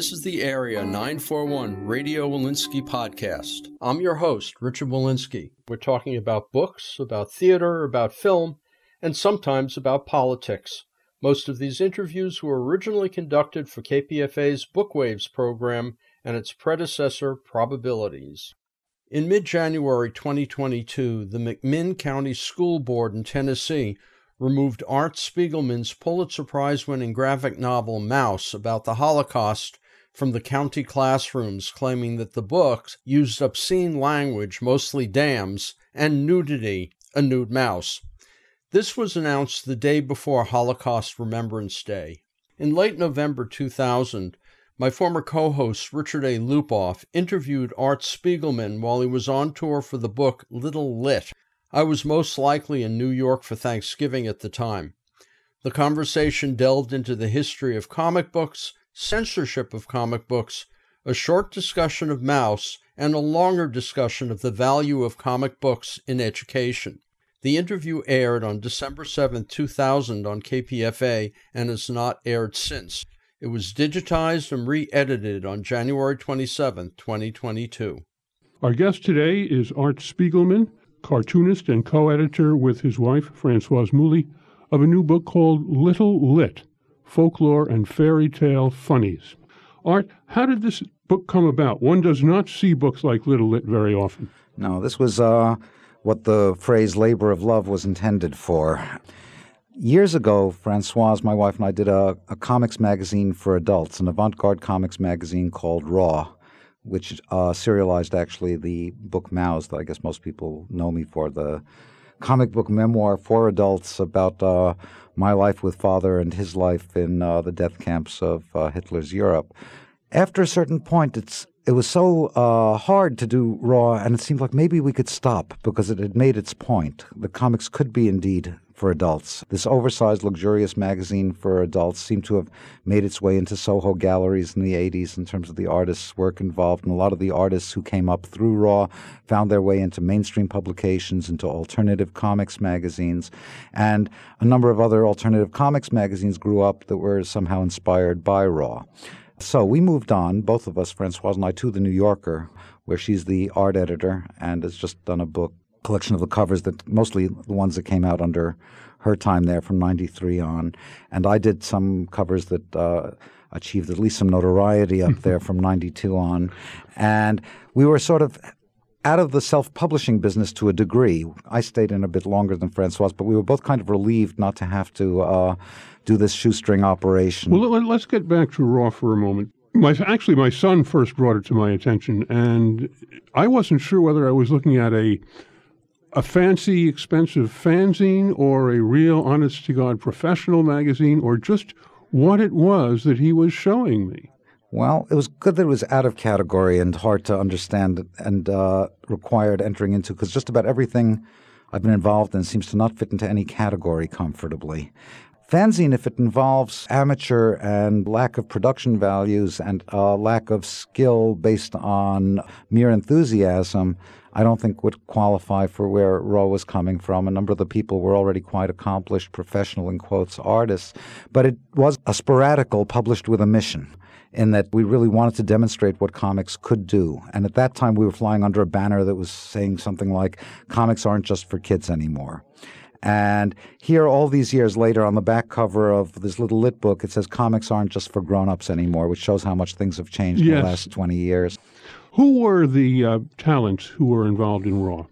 This is the Area 941 Radio Wolinsky podcast. I'm your host, Richard Wolinsky. We're talking about books, about theater, about film, and sometimes about politics. Most of these interviews were originally conducted for KPFA's Bookwaves program and its predecessor, Probabilities. In mid January 2022, the McMinn County School Board in Tennessee removed Art Spiegelman's Pulitzer Prize winning graphic novel Maus about the Holocaust from the county classrooms, claiming that the book used obscene language, mostly damns, and nudity, a nude mouse. This was announced the day before Holocaust Remembrance Day. In late November 2000, my former co host Richard A. Lupoff interviewed Art Spiegelman while he was on tour for the book Little Lit. I was most likely in New York for Thanksgiving at the time. The conversation delved into the history of comic books, censorship of comic books, a short discussion of Maus, and a longer discussion of the value of comic books in education. The interview aired on December 7, 2000 on KPFA and has not aired since. It was digitized and re edited on January 27, 2022. Our guest today is Art Spiegelman, cartoonist and co editor with his wife, Francoise Mouly, of a new book called Little Lit folklore, and fairy tale funnies. Art, how did this book come about? One does not see books like Little Lit very often. No, this was uh, what the phrase labor of love was intended for. Years ago, Francoise, my wife, and I did a, a comics magazine for adults, an avant garde comics magazine called Raw, which uh, serialized actually the book Maus that I guess most people know me for, the comic book memoir for adults about uh, my life with father and his life in uh, the death camps of uh, Hitler's Europe. After a certain point, it's it was so uh, hard to do raw, and it seemed like maybe we could stop because it had made its point. The comics could be indeed for adults. This oversized, luxurious magazine for adults seemed to have made its way into Soho galleries in the 80s in terms of the artists' work involved. And a lot of the artists who came up through Raw found their way into mainstream publications, into alternative comics magazines. And a number of other alternative comics magazines grew up that were somehow inspired by Raw. So we moved on, both of us, Francoise and I, to The New Yorker, where she's the art editor and has just done a book collection of the covers that mostly the ones that came out under her time there from 93 on. And I did some covers that uh, achieved at least some notoriety up there from 92 on. And we were sort of out of the self publishing business to a degree. I stayed in a bit longer than Francoise, but we were both kind of relieved not to have to uh, do this shoestring operation. Well, let's get back to Raw for a moment. My, actually, my son first brought it to my attention, and I wasn't sure whether I was looking at a a fancy, expensive fanzine or a real, honest to God professional magazine or just what it was that he was showing me. Well, it was good that it was out of category and hard to understand and uh, required entering into because just about everything I've been involved in seems to not fit into any category comfortably. Fanzine, if it involves amateur and lack of production values and uh, lack of skill based on mere enthusiasm, I don't think would qualify for where Raw was coming from. A number of the people were already quite accomplished professional, in quotes, artists. But it was a sporadical published with a mission in that we really wanted to demonstrate what comics could do. And at that time, we were flying under a banner that was saying something like, comics aren't just for kids anymore. And here, all these years later, on the back cover of this little lit book, it says comics aren't just for grown ups anymore, which shows how much things have changed yes. in the last 20 years. Who were the uh, talents who were involved in Raw?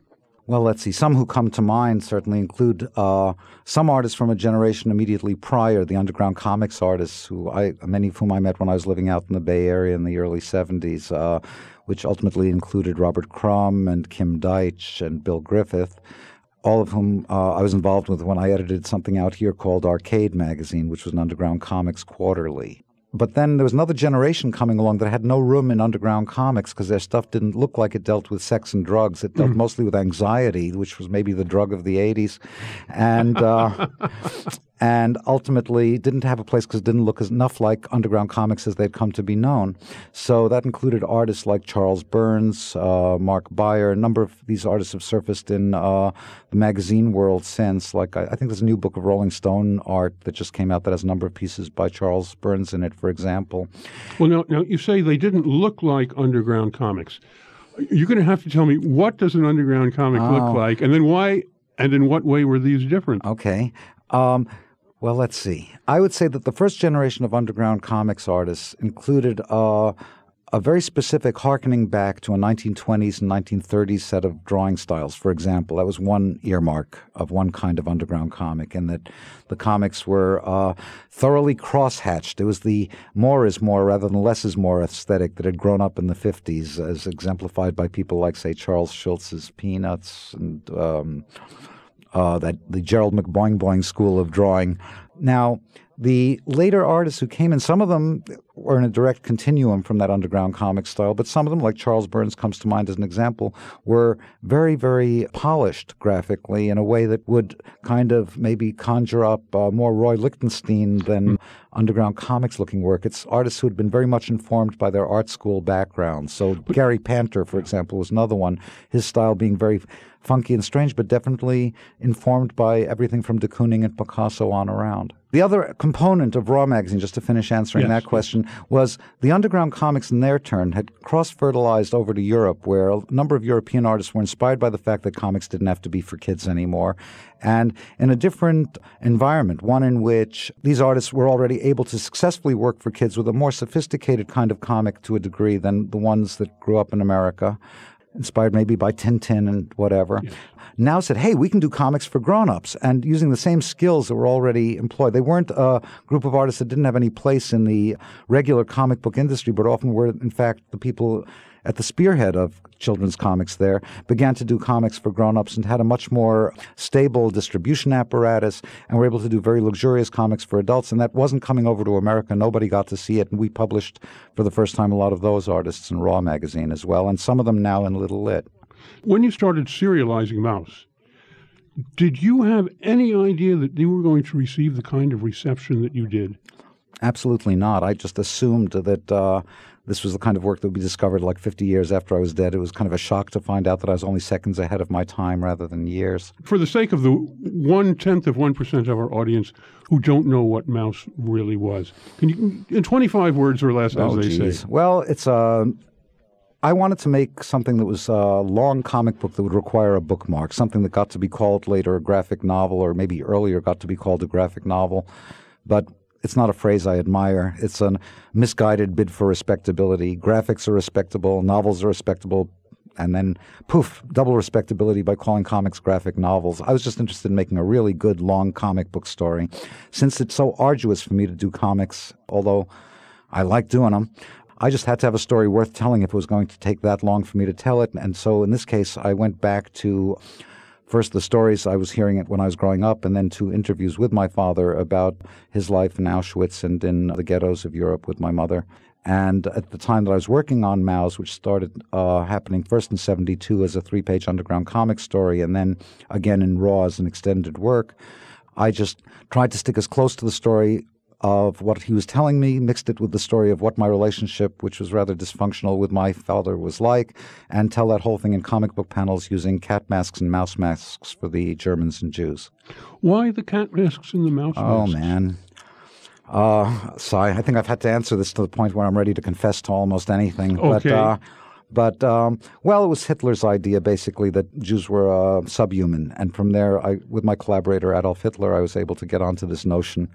Well, let's see. Some who come to mind certainly include uh, some artists from a generation immediately prior, the underground comics artists, who I many of whom I met when I was living out in the Bay Area in the early '70s, uh, which ultimately included Robert Crumb and Kim Deitch and Bill Griffith, all of whom uh, I was involved with when I edited something out here called Arcade Magazine, which was an underground comics quarterly. But then there was another generation coming along that had no room in underground comics because their stuff didn't look like it dealt with sex and drugs. It dealt mm. mostly with anxiety, which was maybe the drug of the 80s. And uh, and ultimately didn't have a place because it didn't look as enough like underground comics as they'd come to be known. So that included artists like Charles Burns, uh, Mark Beyer. A number of these artists have surfaced in uh, the magazine world since. Like I, I, think there's a new book of Rolling Stone art that just came out that has a number of pieces by Charles Burns in it, for example. Well, now, now you say they didn't look like underground comics. You're going to have to tell me what does an underground comic oh. look like, and then why and in what way were these different? Okay. Um, well, let's see. I would say that the first generation of underground comics artists included uh, a very specific harkening back to a 1920s and 1930s set of drawing styles. For example, that was one earmark of one kind of underground comic, and that the comics were uh, thoroughly cross-hatched. It was the more is more rather than less is more aesthetic that had grown up in the 50s, as exemplified by people like, say, Charles Schulz's Peanuts and. Um, uh, that the Gerald McBoing Boing school of drawing. Now, the later artists who came in, some of them were in a direct continuum from that underground comic style, but some of them, like Charles Burns comes to mind as an example, were very, very polished graphically in a way that would kind of maybe conjure up uh, more Roy Lichtenstein than mm. underground comics looking work. It's artists who had been very much informed by their art school background. So Gary Panter, for example, was another one, his style being very funky and strange, but definitely informed by everything from de Kooning and Picasso on around. The other component of Raw Magazine, just to finish answering yes. that question, was the underground comics in their turn had cross fertilized over to Europe, where a number of European artists were inspired by the fact that comics didn't have to be for kids anymore. And in a different environment, one in which these artists were already able to successfully work for kids with a more sophisticated kind of comic to a degree than the ones that grew up in America inspired maybe by Tintin and whatever, yes. now said, hey, we can do comics for grown-ups and using the same skills that were already employed. They weren't a group of artists that didn't have any place in the regular comic book industry, but often were, in fact, the people at the spearhead of children's comics there, began to do comics for grown-ups and had a much more stable distribution apparatus and were able to do very luxurious comics for adults. And that wasn't coming over to America. Nobody got to see it. And we published for the first time a lot of those artists in Raw magazine as well, and some of them now in Little Lit. When you started serializing Maus, did you have any idea that you were going to receive the kind of reception that you did? Absolutely not. I just assumed that uh, this was the kind of work that would be discovered like 50 years after I was dead. It was kind of a shock to find out that I was only seconds ahead of my time rather than years. For the sake of the one tenth of 1% of our audience who don't know what Maus really was, can you, in 25 words or less, oh, as they geez. say? Well, it's a. Uh, I wanted to make something that was a long comic book that would require a bookmark, something that got to be called later a graphic novel, or maybe earlier got to be called a graphic novel. But it's not a phrase I admire. It's a misguided bid for respectability. Graphics are respectable, novels are respectable, and then poof, double respectability by calling comics graphic novels. I was just interested in making a really good long comic book story. Since it's so arduous for me to do comics, although I like doing them, I just had to have a story worth telling if it was going to take that long for me to tell it. And so in this case, I went back to first the stories I was hearing it when I was growing up, and then two interviews with my father about his life in Auschwitz and in the ghettos of Europe with my mother. And at the time that I was working on Maus, which started uh, happening first in 72 as a three page underground comic story, and then again in Raw as an extended work, I just tried to stick as close to the story of what he was telling me, mixed it with the story of what my relationship, which was rather dysfunctional with my father, was like, and tell that whole thing in comic book panels using cat masks and mouse masks for the Germans and Jews. Why the cat masks and the mouse oh, masks? Oh, man. Uh, sorry, I think I've had to answer this to the point where I'm ready to confess to almost anything. Okay. But, uh, but um, well, it was Hitler's idea basically that Jews were uh, subhuman, and from there, I, with my collaborator Adolf Hitler, I was able to get onto this notion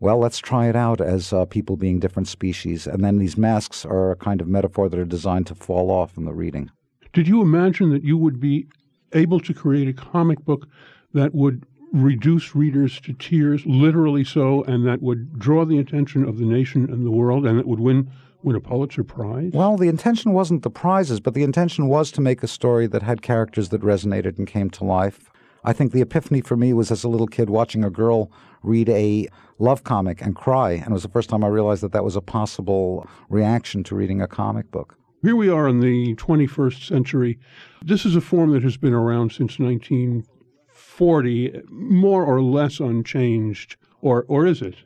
well, let's try it out as uh, people being different species. And then these masks are a kind of metaphor that are designed to fall off in the reading. Did you imagine that you would be able to create a comic book that would reduce readers to tears, literally so, and that would draw the attention of the nation and the world, and that would win win a Pulitzer Prize? Well, the intention wasn't the prizes, but the intention was to make a story that had characters that resonated and came to life. I think the epiphany for me was as a little kid watching a girl read a love comic and cry. And it was the first time I realized that that was a possible reaction to reading a comic book. Here we are in the 21st century. This is a form that has been around since 1940, more or less unchanged, or, or is it?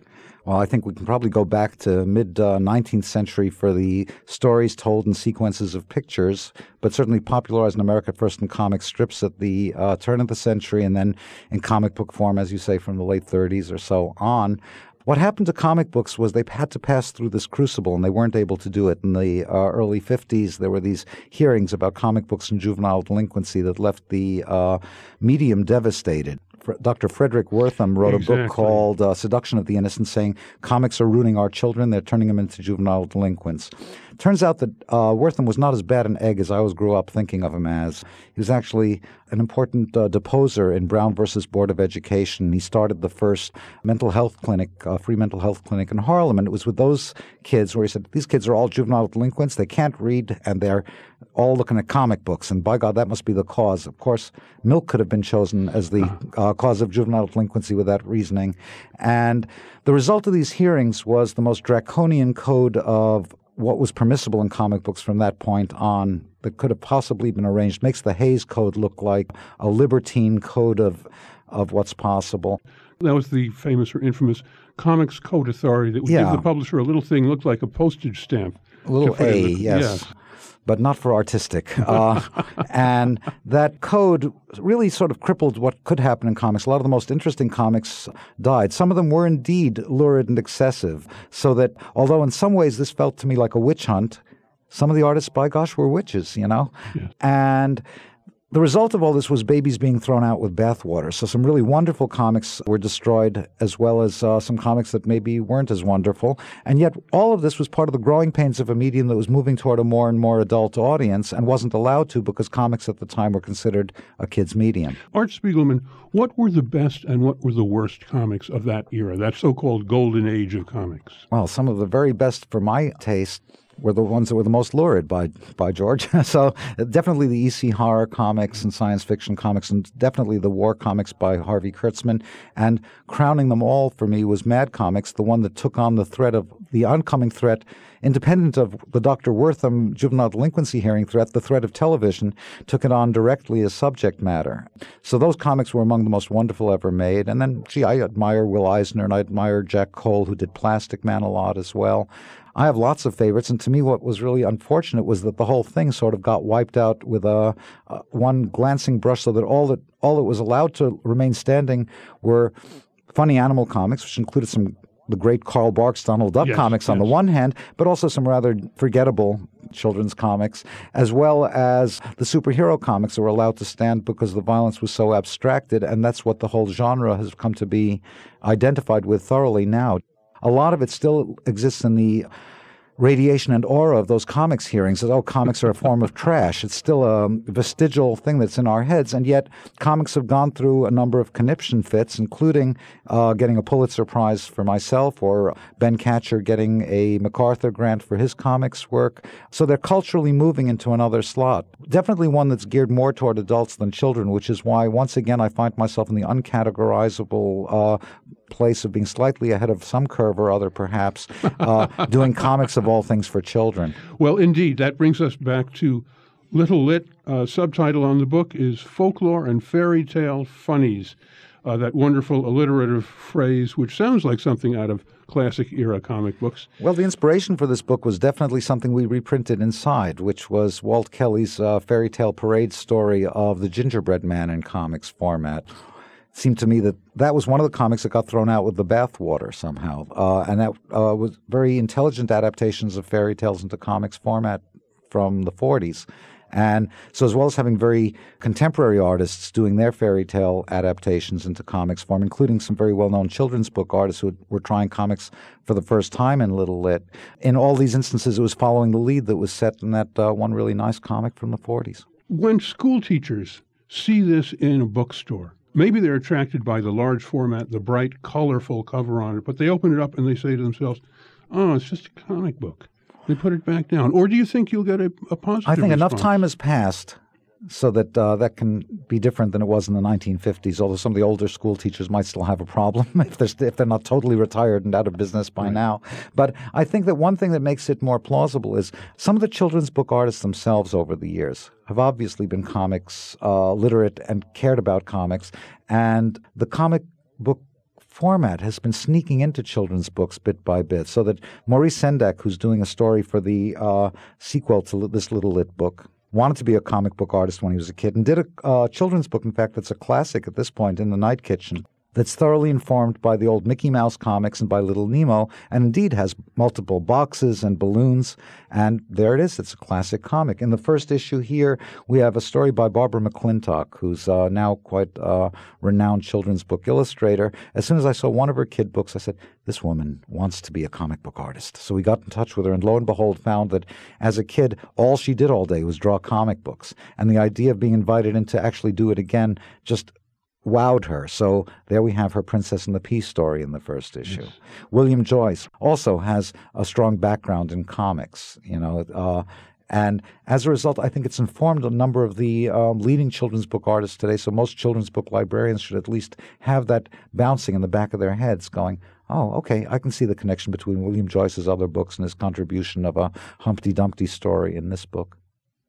Well, I think we can probably go back to mid uh, 19th century for the stories told in sequences of pictures, but certainly popularized in America first in comic strips at the uh, turn of the century and then in comic book form, as you say, from the late 30s or so on. What happened to comic books was they had to pass through this crucible, and they weren't able to do it. In the uh, early 50s, there were these hearings about comic books and juvenile delinquency that left the uh, medium devastated. Dr. Fredric Wertham wrote exactly. a book called uh, Seduction of the Innocent, saying comics are ruining our children. They're turning them into juvenile delinquents. Turns out that uh, Wertham was not as bad an egg as I always grew up thinking of him as. He was actually an important uh, deposer in Brown versus Board of Education. He started the first mental health clinic, uh, free mental health clinic in Harlem, and it was with those kids where he said, "These kids are all juvenile delinquents. They can't read, and they're all looking at comic books. And by God, that must be the cause." Of course, milk could have been chosen as the uh, cause of juvenile delinquency with that reasoning, and the result of these hearings was the most draconian code of what was permissible in comic books from that point on that could have possibly been arranged makes the Hays Code look like a libertine code of of what's possible. That was the famous or infamous Comics Code Authority that would yeah. give the publisher a little thing looked like a postage stamp. A little A, yes. yes but not for artistic. Uh, and that code really sort of crippled what could happen in comics. A lot of the most interesting comics died. Some of them were indeed lurid and excessive, so that although in some ways this felt to me like a witch hunt, some of the artists, by gosh, were witches, you know? And the result of all this was babies being thrown out with bathwater. So some really wonderful comics were destroyed, as well as uh, some comics that maybe weren't as wonderful. And yet, all of this was part of the growing pains of a medium that was moving toward a more and more adult audience and wasn't allowed to because comics at the time were considered a kid's medium. Art Spiegelman, what were the best and what were the worst comics of that era, that so-called golden age of comics? Well, some of the very best for my taste were the ones that were the most lurid by by George. so definitely the EC horror comics and science fiction comics, and definitely the war comics by Harvey Kurtzman. And crowning them all for me was Mad Comics, the one that took on the threat of the oncoming threat, independent of the Dr. Wertham juvenile delinquency hearing threat, the threat of television took it on directly as subject matter. So those comics were among the most wonderful ever made. And then, gee, I admire Will Eisner and I admire Jack Cole, who did Plastic Man a lot as well. I have lots of favorites, and to me, what was really unfortunate was that the whole thing sort of got wiped out with a, a one glancing brush, so that all that all that was allowed to remain standing were funny animal comics, which included some the great Carl Barks Donald Duck yes, comics on yes. the one hand, but also some rather forgettable children's comics, as well as the superhero comics that were allowed to stand because the violence was so abstracted, and that's what the whole genre has come to be identified with thoroughly now. A lot of it still exists in the radiation and aura of those comics hearings that, oh, comics are a form of trash. It's still a vestigial thing that's in our heads. And yet, comics have gone through a number of conniption fits, including uh, getting a Pulitzer Prize for myself or Ben Katchor getting a MacArthur grant for his comics work. So they're culturally moving into another slot. Definitely one that's geared more toward adults than children, which is why, once again, I find myself in the uncategorizable uh, place of being slightly ahead of some curve or other, perhaps, uh, doing comics of all things for children. Well, indeed, that brings us back to Little Lit. Uh, subtitle on the book is Folklore and Fairy Tale Funnies. Uh, that wonderful alliterative phrase, which sounds like something out of classic era comic books. Well, the inspiration for this book was definitely something we reprinted inside, which was Walt Kelly's uh, fairy tale parade story of the gingerbread man in comics format seemed to me that that was one of the comics that got thrown out with the bathwater somehow. Uh, and that uh, was very intelligent adaptations of fairy tales into comics format from the 40s. And so, as well as having very contemporary artists doing their fairy tale adaptations into comics form, including some very well known children's book artists who were trying comics for the first time in Little Lit, in all these instances, it was following the lead that was set in that uh, one really nice comic from the 40s. When school teachers see this in a bookstore, Maybe they're attracted by the large format, the bright, colorful cover on it, but they open it up and they say to themselves, oh, it's just a comic book. They put it back down. Or do you think you'll get a, a positive I think response? enough time has passed so that uh, that can be different than it was in the 1950s. Although some of the older school teachers might still have a problem if they're if they're not totally retired and out of business by right. now. But I think that one thing that makes it more plausible is some of the children's book artists themselves over the years have obviously been comics uh, literate and cared about comics, and the comic book format has been sneaking into children's books bit by bit. So that Maurice Sendak, who's doing a story for the uh, sequel to this little lit book, wanted to be a comic book artist when he was a kid and did a uh, children's book, in fact, that's a classic at this point in the Night Kitchen that's thoroughly informed by the old Mickey Mouse comics and by Little Nemo, and indeed has multiple boxes and balloons. And there it is. It's a classic comic. In the first issue here, we have a story by Barbara McClintock, who's uh, now quite a renowned children's book illustrator. As soon as I saw one of her kid books, I said, This woman wants to be a comic book artist. So we got in touch with her, and lo and behold, found that as a kid, all she did all day was draw comic books. And the idea of being invited in to actually do it again just wowed her. So there we have her Princess and the Pea story in the first issue. Yes. William Joyce also has a strong background in comics, you know. Uh, and as a result, I think it's informed a number of the um, leading children's book artists today. So most children's book librarians should at least have that bouncing in the back of their heads, going, "Oh, okay, I can see the connection between William Joyce's other books and his contribution of a Humpty Dumpty story in this book."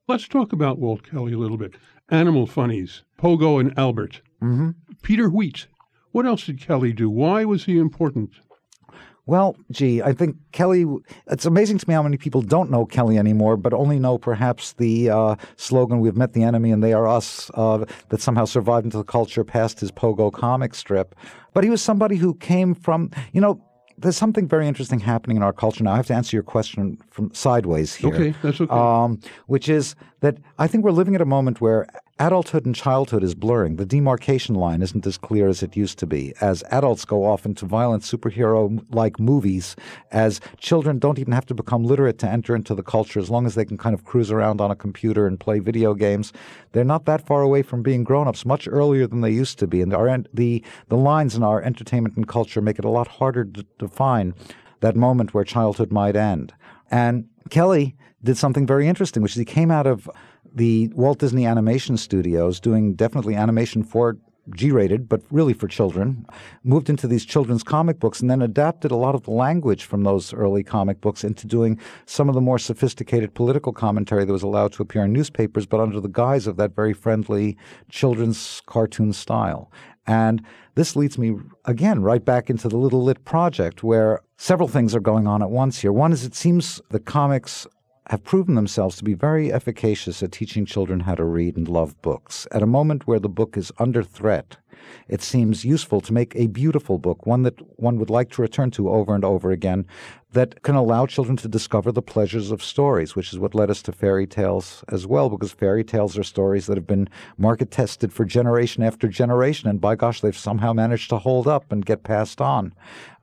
Let's talk about Walt Kelly a little bit. Animal Funnies, Pogo and Albert. Mm-hmm. Peter Wheat. What else did Kelly do? Why was he important? Well, gee, I think Kelly. It's amazing to me how many people don't know Kelly anymore, but only know perhaps the uh, slogan "We've met the enemy and they are us" uh, that somehow survived into the culture past his Pogo comic strip. But he was somebody who came from, you know, there's something very interesting happening in our culture now. I have to answer your question from sideways here. Okay, that's okay. Um, which is that I think we're living at a moment where adulthood and childhood is blurring. The demarcation line isn't as clear as it used to be. As adults go off into violent superhero like movies, as children don't even have to become literate to enter into the culture, as long as they can kind of cruise around on a computer and play video games, they're not that far away from being grown ups much earlier than they used to be. And our, the, the lines in our entertainment and culture make it a lot harder to define that moment where childhood might end. And Kelly did something very interesting, which is he came out of the Walt Disney Animation Studios doing definitely animation for G rated, but really for children, moved into these children's comic books and then adapted a lot of the language from those early comic books into doing some of the more sophisticated political commentary that was allowed to appear in newspapers, but under the guise of that very friendly children's cartoon style. And this leads me again right back into the Little Lit project, where several things are going on at once here. One is it seems the comics have proven themselves to be very efficacious at teaching children how to read and love books. At a moment where the book is under threat, it seems useful to make a beautiful book, one that one would like to return to over and over again, that can allow children to discover the pleasures of stories, which is what led us to fairy tales as well, because fairy tales are stories that have been market tested for generation after generation, and by gosh, they've somehow managed to hold up and get passed on.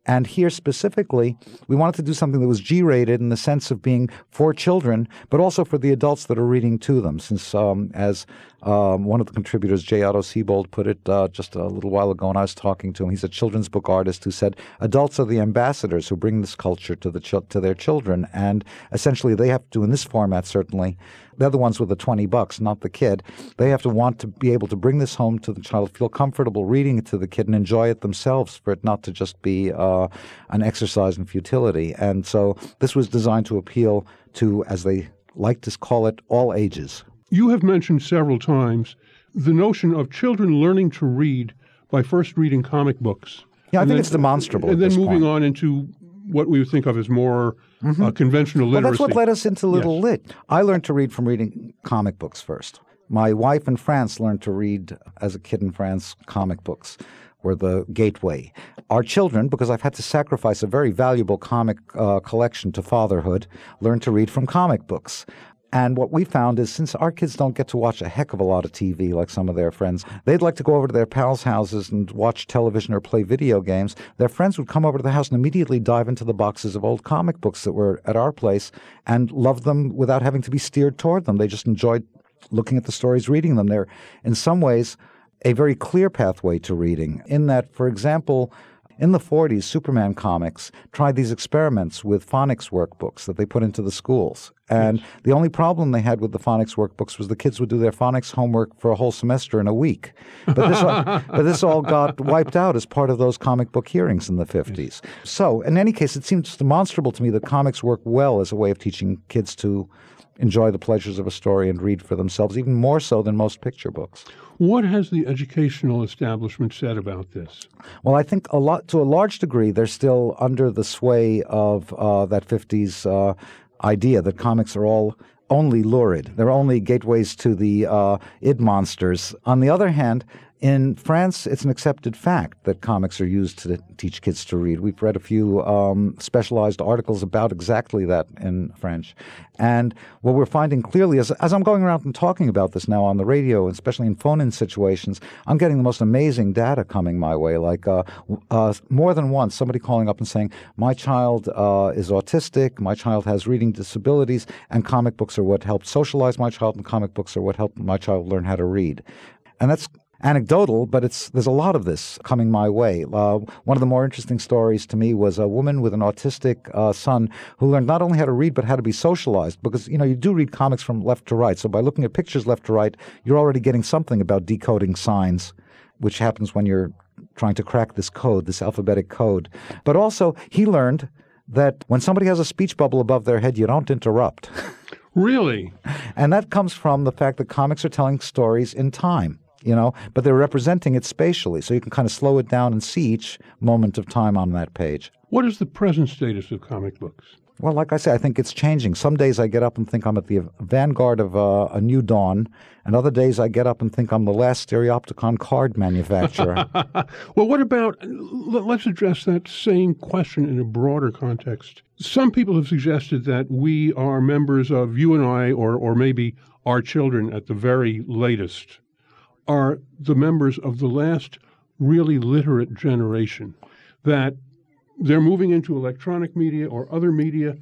And here specifically, we wanted to do something that was G rated in the sense of being for children, but also for the adults that are reading to them. Since, um, as um, one of the contributors, J. Otto Seibold, put it uh, just a little while ago, and I was talking to him. He's a children's book artist who said adults are the ambassadors who bring this culture to the ch- to their children, and essentially they have to, in this format, certainly, they're the ones with the 20 bucks, not the kid. They have to want to be able to bring this home to the child, feel comfortable reading it to the kid, and enjoy it themselves for it not to just be uh, an exercise in futility. And so this was designed to appeal to, as they like to call it, all ages. You have mentioned several times the notion of children learning to read by first reading comic books. Yeah, I think then, it's demonstrable. And then moving point. on into what we would think of as more mm-hmm. uh, conventional literacy. Well, that's what led us into Little yes. Lit. I learned to read from reading comic books first. My wife in France learned to read as a kid in France comic books were the gateway. Our children, because I've had to sacrifice a very valuable comic uh, collection to fatherhood, learned to read from comic books. And what we found is since our kids don't get to watch a heck of a lot of TV like some of their friends, they'd like to go over to their pals' houses and watch television or play video games. Their friends would come over to the house and immediately dive into the boxes of old comic books that were at our place and love them without having to be steered toward them. They just enjoyed looking at the stories, reading them. They're, in some ways, a very clear pathway to reading, in that, for example, in the 40s, Superman Comics tried these experiments with phonics workbooks that they put into the schools. And the only problem they had with the phonics workbooks was the kids would do their phonics homework for a whole semester in a week. But this, all, but this all got wiped out as part of those comic book hearings in the 50s. So, in any case, it seems demonstrable to me that comics work well as a way of teaching kids to enjoy the pleasures of a story and read for themselves, even more so than most picture books. What has the educational establishment said about this? Well, I think a lot, to a large degree, they're still under the sway of uh, that 50s uh, idea that comics are all only lurid. They're only gateways to the uh, id monsters. On the other hand, in France, it's an accepted fact that comics are used to teach kids to read. We've read a few um, specialized articles about exactly that in French. And what we're finding clearly is, as I'm going around and talking about this now on the radio, especially in phone in situations, I'm getting the most amazing data coming my way. Like uh, uh, more than once, somebody calling up and saying, My child uh, is autistic, my child has reading disabilities, and comic books are what helped socialize my child, and comic books are what helped my child learn how to read. And that's anecdotal, but it's there's a lot of this coming my way. Uh, one of the more interesting stories to me was a woman with an autistic uh, son who learned not only how to read but how to be socialized. Because you know you do read comics from left to right, so by looking at pictures left to right, you're already getting something about decoding signs, which happens when you're trying to crack this code, this alphabetic code. But also, he learned that when somebody has a speech bubble above their head, you don't interrupt. Really? And that comes from the fact that comics are telling stories in time you know, but they're representing it spatially, so you can kind of slow it down and see each moment of time on that page. What is the present status of comic books? Well, like I say, I think it's changing. Some days I get up and think I'm at the vanguard of uh, a new dawn, and other days I get up and think I'm the last stereopticon card manufacturer. well, what about, let's address that same question in a broader context. Some people have suggested that we are members of you and I, or, or maybe our children at the very latest, are the members of the last really literate generation that they're moving into electronic media or other media.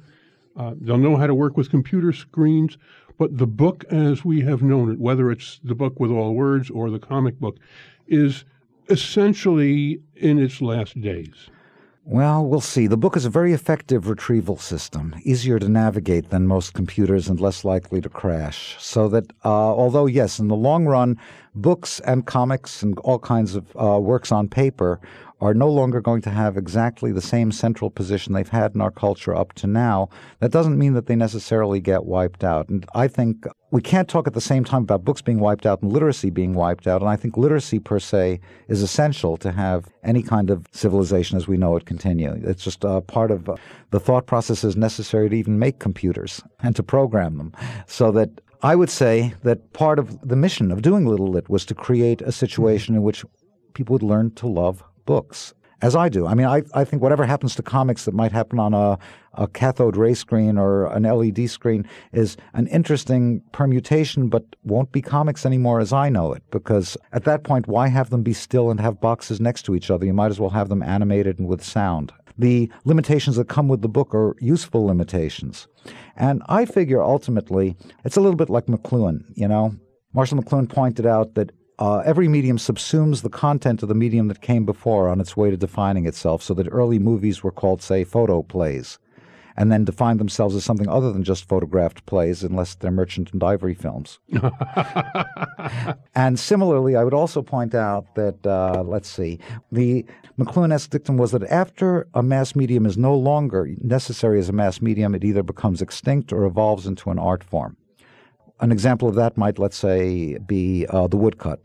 Uh, they'll know how to work with computer screens, but the book as we have known it, whether it's the book with all words or the comic book, is essentially in its last days. Well, we'll see. The book is a very effective retrieval system, easier to navigate than most computers and less likely to crash. So that, uh, although, yes, in the long run, books and comics and all kinds of uh, works on paper are no longer going to have exactly the same central position they've had in our culture up to now, that doesn't mean that they necessarily get wiped out. And I think we can't talk at the same time about books being wiped out and literacy being wiped out. And I think literacy per se is essential to have any kind of civilization as we know it continue. It's just a part of uh, the thought processes necessary to even make computers and to program them so that I would say that part of the mission of doing Little Lit was to create a situation in which people would learn to love books as I do. I mean, I, I think whatever happens to comics that might happen on a, a cathode ray screen or an LED screen is an interesting permutation, but won't be comics anymore as I know it. Because at that point, why have them be still and have boxes next to each other? You might as well have them animated and with sound. The limitations that come with the book are useful limitations. And I figure ultimately, it's a little bit like McLuhan, you know? Marshall McLuhan pointed out that uh, every medium subsumes the content of the medium that came before on its way to defining itself, so that early movies were called, say, photoplays, and then defined themselves as something other than just photographed plays, unless they're Merchant and Ivory films. and similarly, I would also point out that, uh, let's see, the McLuhan-esque dictum was that after a mass medium is no longer necessary as a mass medium, it either becomes extinct or evolves into an art form. An example of that might, let's say, be uh, the woodcut.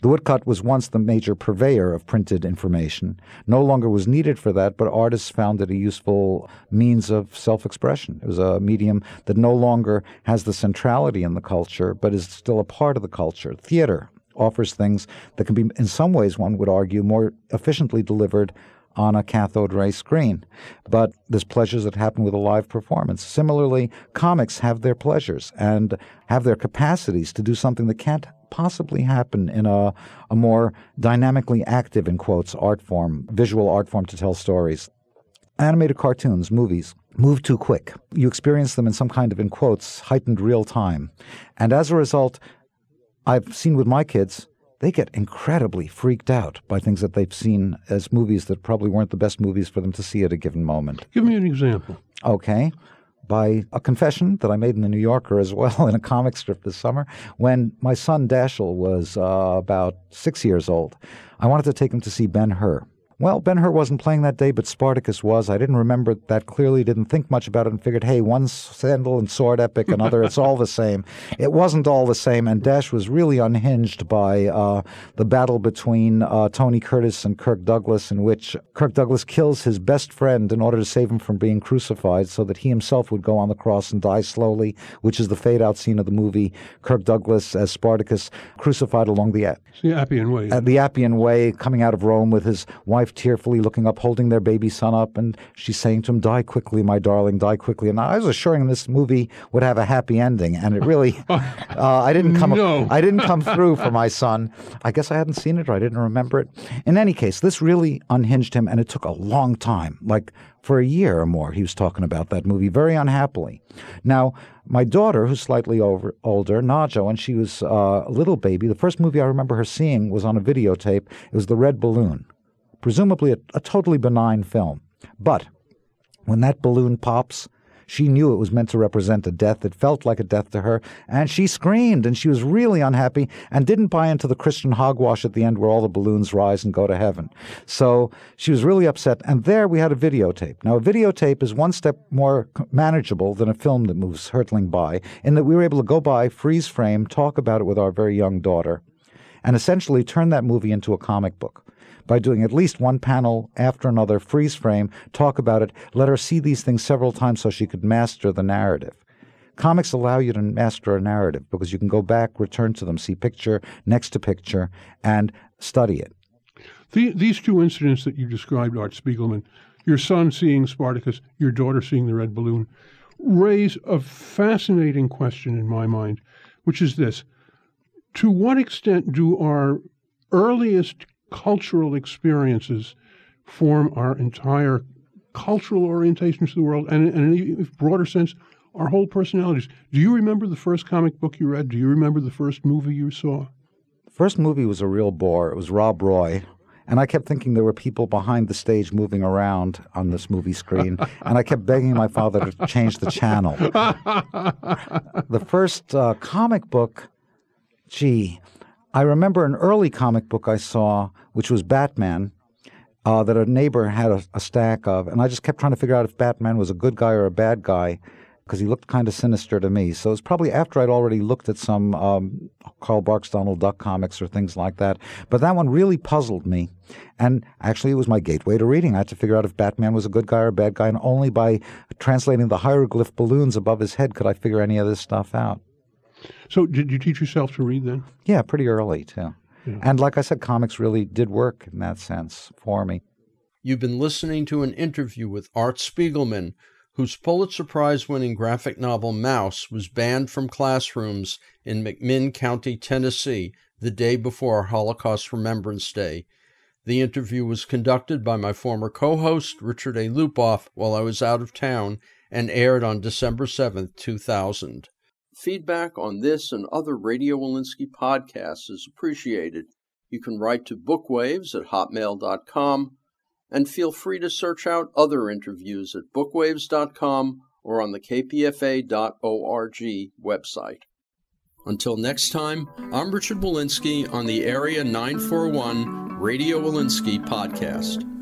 The woodcut was once the major purveyor of printed information. No longer was needed for that, but artists found it a useful means of self expression. It was a medium that no longer has the centrality in the culture, but is still a part of the culture. Theater offers things that can be, in some ways, one would argue, more efficiently delivered on a cathode ray screen. But there's pleasures that happen with a live performance. Similarly, comics have their pleasures and have their capacities to do something that can't possibly happen in a, a more dynamically active, in quotes, art form, visual art form to tell stories. Animated cartoons, movies, move too quick. You experience them in some kind of, in quotes, heightened real time. And as a result, I've seen with my kids they get incredibly freaked out by things that they've seen as movies that probably weren't the best movies for them to see at a given moment. Give me an example. Okay. By a confession that I made in the New Yorker as well in a comic strip this summer, when my son Dashiell was uh, about six years old, I wanted to take him to see Ben Hur. Well, Ben Hur wasn't playing that day, but Spartacus was. I didn't remember that clearly, didn't think much about it, and figured, hey, one sandal and sword epic, another, it's all the same. It wasn't all the same, and Dash was really unhinged by uh, the battle between uh, Tony Curtis and Kirk Douglas, in which Kirk Douglas kills his best friend in order to save him from being crucified so that he himself would go on the cross and die slowly, which is the fade out scene of the movie. Kirk Douglas as Spartacus crucified along the, the Appian Way. Uh, the Appian Way, coming out of Rome with his wife tearfully looking up, holding their baby son up, and she's saying to him, Die quickly, my darling, die quickly. And I was assuring him this movie would have a happy ending, and it really, uh, I didn't come, no. I didn't come through for my son. I guess I hadn't seen it or I didn't remember it. In any case, this really unhinged him, and it took a long time, like for a year or more, he was talking about that movie very unhappily. Now, my daughter, who's slightly over, older, Nadja, when she was uh, a little baby, the first movie I remember her seeing was on a videotape. It was The Red Balloon presumably a, a totally benign film. But when that balloon pops, she knew it was meant to represent a death. It felt like a death to her. And she screamed and she was really unhappy and didn't buy into the Christian hogwash at the end where all the balloons rise and go to heaven. So she was really upset. And there we had a videotape. Now, a videotape is one step more manageable than a film that moves hurtling by, in that we were able to go by, freeze frame, talk about it with our very young daughter, and essentially turn that movie into a comic book by doing at least one panel after another, freeze frame, talk about it, let her see these things several times so she could master the narrative. Comics allow you to master a narrative because you can go back, return to them, see picture next to picture, and study it. The, these two incidents that you described, Art Spiegelman, your son seeing Spartacus, your daughter seeing the red balloon, raise a fascinating question in my mind, which is this. To what extent do our earliest cultural experiences form our entire cultural orientation to the world, and, and in a broader sense, our whole personalities. Do you remember the first comic book you read? Do you remember the first movie you saw? First movie was a real bore. It was Rob Roy. And I kept thinking there were people behind the stage moving around on this movie screen. and I kept begging my father to change the channel. the first uh, comic book, gee, I remember an early comic book I saw, which was Batman, uh, that a neighbor had a, a, stack of, and I just kept trying to figure out if Batman was a good guy or a bad guy because he looked kind of sinister to me. So it was probably after I'd already looked at some um, Carl Barks Donald Duck comics or things like that. But that one really puzzled me. And actually, it was my gateway to reading. I had to figure out if Batman was a good guy or a bad guy, and only by translating the hieroglyph balloons above his head could I figure any of this stuff out. So, did you teach yourself to read then? Yeah, pretty early too. Yeah. And like I said, comics really did work in that sense for me. You've been listening to an interview with Art Spiegelman, whose Pulitzer Prize winning graphic novel Maus was banned from classrooms in McMinn County, Tennessee, the day before Holocaust Remembrance Day. The interview was conducted by my former co host, Richard A. Lupoff, while I was out of town and aired on December 7, 2000. Feedback on this and other Radio Wolinsky podcasts is appreciated. You can write to bookwaves at hotmail.com and feel free to search out other interviews at bookwaves.com or on the kpfa.org website. Until next time, I'm Richard Wolinsky on the Area 941 Radio Wolinsky podcast.